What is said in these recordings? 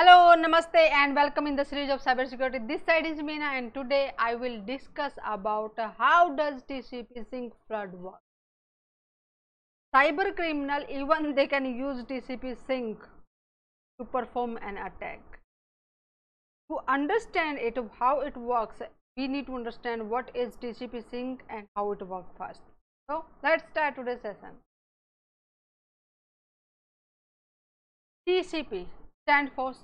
Hello, Namaste and welcome in the series of cybersecurity. This side is Meena and today I will discuss about uh, how does TCP sync flood work. Cyber criminal even they can use TCP sync to perform an attack. To understand it how it works, we need to understand what is TCP sync and how it works first. So, let us start today's session. TCP stand for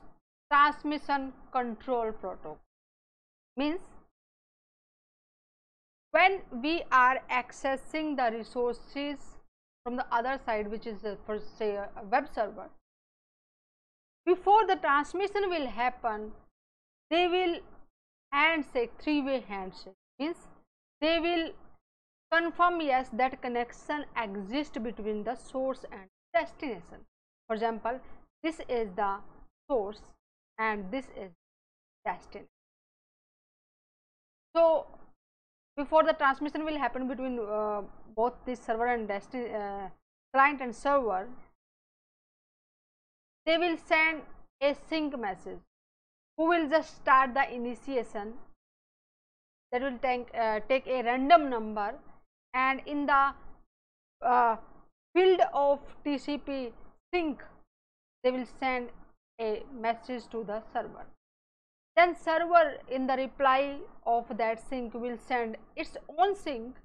transmission control protocol. Means when we are accessing the resources from the other side which is uh, for say a web server before the transmission will happen they will handshake three way handshake. Means they will confirm yes that connection exists between the source and destination. For example this is the source and this is destination. So, before the transmission will happen between uh, both this server and destin uh, client and server, they will send a sync message who will just start the initiation that will take, uh, take a random number and in the uh, field of TCP sync they will send a message to the server. Then server in the reply of that sync will send its own sync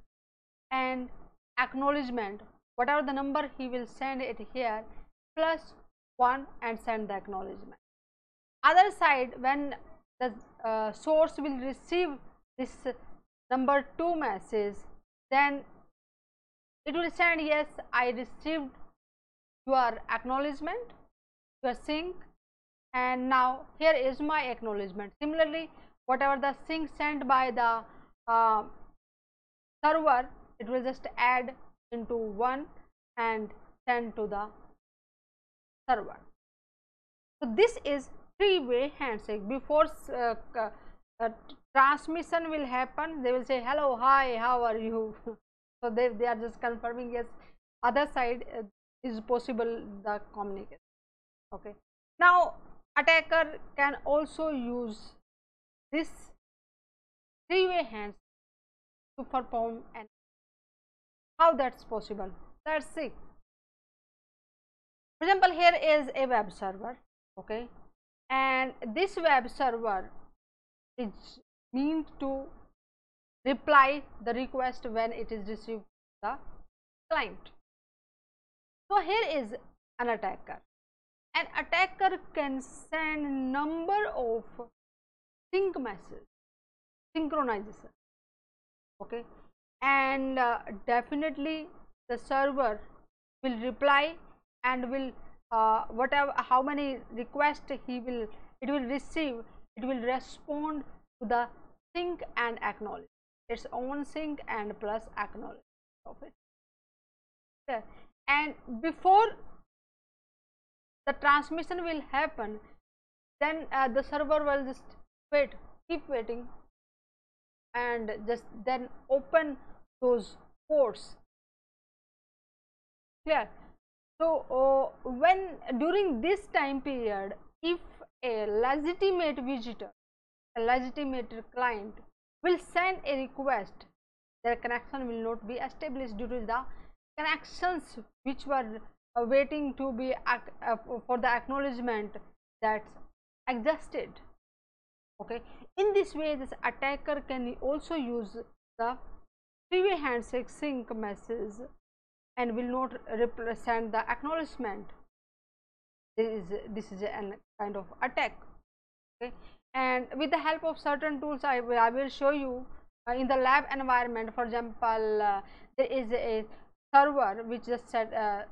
and acknowledgement whatever the number he will send it here plus 1 and send the acknowledgement. Other side when the uh, source will receive this number 2 message then it will send yes I received your acknowledgement your sync and now here is my acknowledgement. Similarly whatever the sync sent by the uh, server it will just add into one and send to the server. So this is three way handshake. Before uh, uh, transmission will happen they will say hello hi how are you? So they, they are just confirming yes other side uh, is possible the communication. Okay. Now attacker can also use this three way hands to perform an how that's possible? Let's see. For example here is a web server okay? And this web server is meant to reply the request when it is received by the client. So here is an attacker an attacker can send number of sync messages synchronization okay? And uh, definitely the server will reply and will uh, whatever how many requests he will it will receive it will respond to the sync and acknowledge. Its own sync and plus acknowledge of it. And before the transmission will happen then uh, the server will just wait keep waiting and just then open those ports. Clear? So uh, when during this time period if a legitimate visitor a legitimate client will send a request their connection will not be established due to the connections which were waiting to be uh, for the acknowledgement that's existed. Okay? In this way this attacker can also use the three-way handshake sync message and will not represent the acknowledgement. This is this is a kind of attack. Okay? And with the help of certain tools i will, I will show you uh, in the lab environment for example uh, there is a server which just said uh,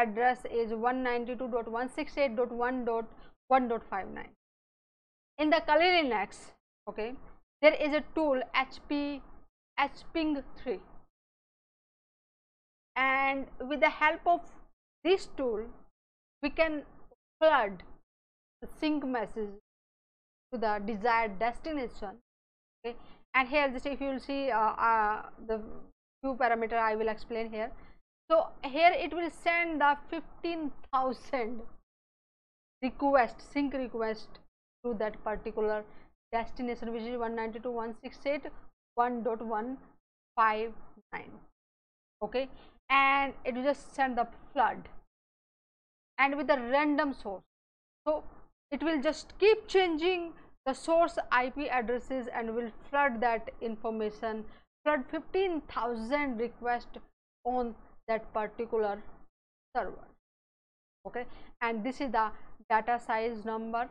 address is 192.168.1.1.59 in the Kali Linux okay there is a tool hp hping 3 and with the help of this tool we can flood the sync message to the desired destination okay. And here just if you will see uh, uh, the few parameter i will explain here so here it will send the 15000 request sync request to that particular destination which is 192.168.1.159 okay? And it will just send the flood. And with a random source. So it will just keep changing the source ip addresses and will flood that information flood 15000 requests on that particular server. Okay? And this is the data size number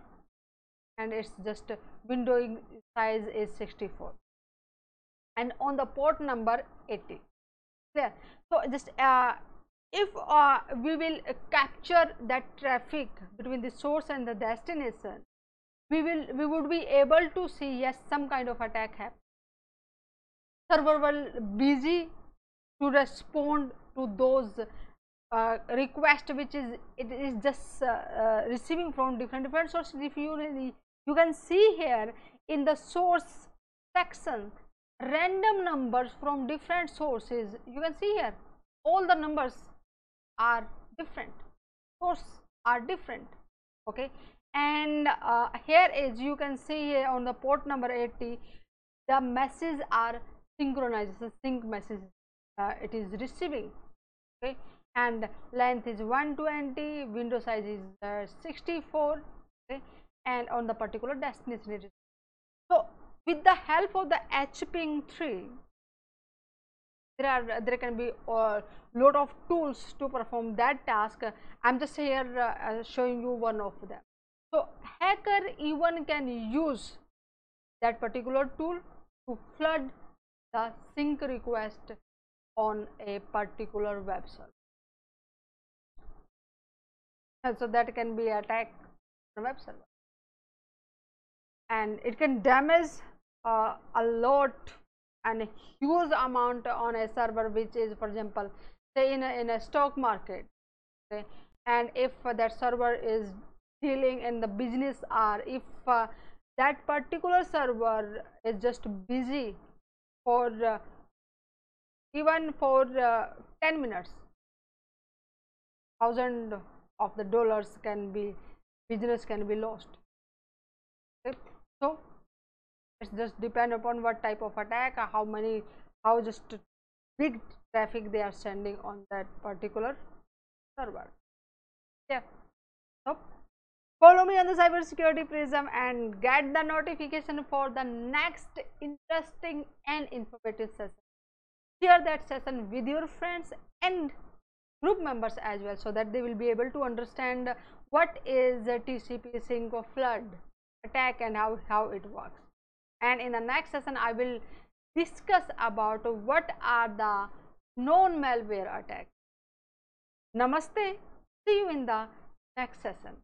and it's just window size is 64 and on the port number 80 clear? So just uh, if uh, we will capture that traffic between the source and the destination we will we would be able to see yes some kind of attack happen server will busy to respond to those uh, request which is it is just uh, uh, receiving from different different sources. If you really you can see here in the source section random numbers from different sources. You can see here all the numbers are different. Source are different. Okay? And uh, here you can see here on the port number 80 the messages are synchronized. Sync message uh, it is receiving okay? And length is 120 window size is uh, 64 okay? And on the particular destination so with the help of the hping 3 there are there can be a lot of tools to perform that task. I'm just here uh, uh, showing you one of them. So hacker even can use that particular tool to flood the sync request on a particular web server and so that can be attack on web server and it can damage uh, a lot and a huge amount on a server which is for example say in a, in a stock market okay? And if that server is dealing in the business hour if uh, that particular server is just busy for uh, even for uh, 10 minutes. Thousand of the dollars can be business can be lost. Okay? So it's just depend upon what type of attack how many how just big traffic they are sending on that particular server. Yeah. So follow me on the cybersecurity prism and get the notification for the next interesting and informative session share that session with your friends and group members as well so that they will be able to understand what is TCP sync or flood attack and how, how it works. And in the next session, I will discuss about what are the known malware attacks. Namaste. See you in the next session.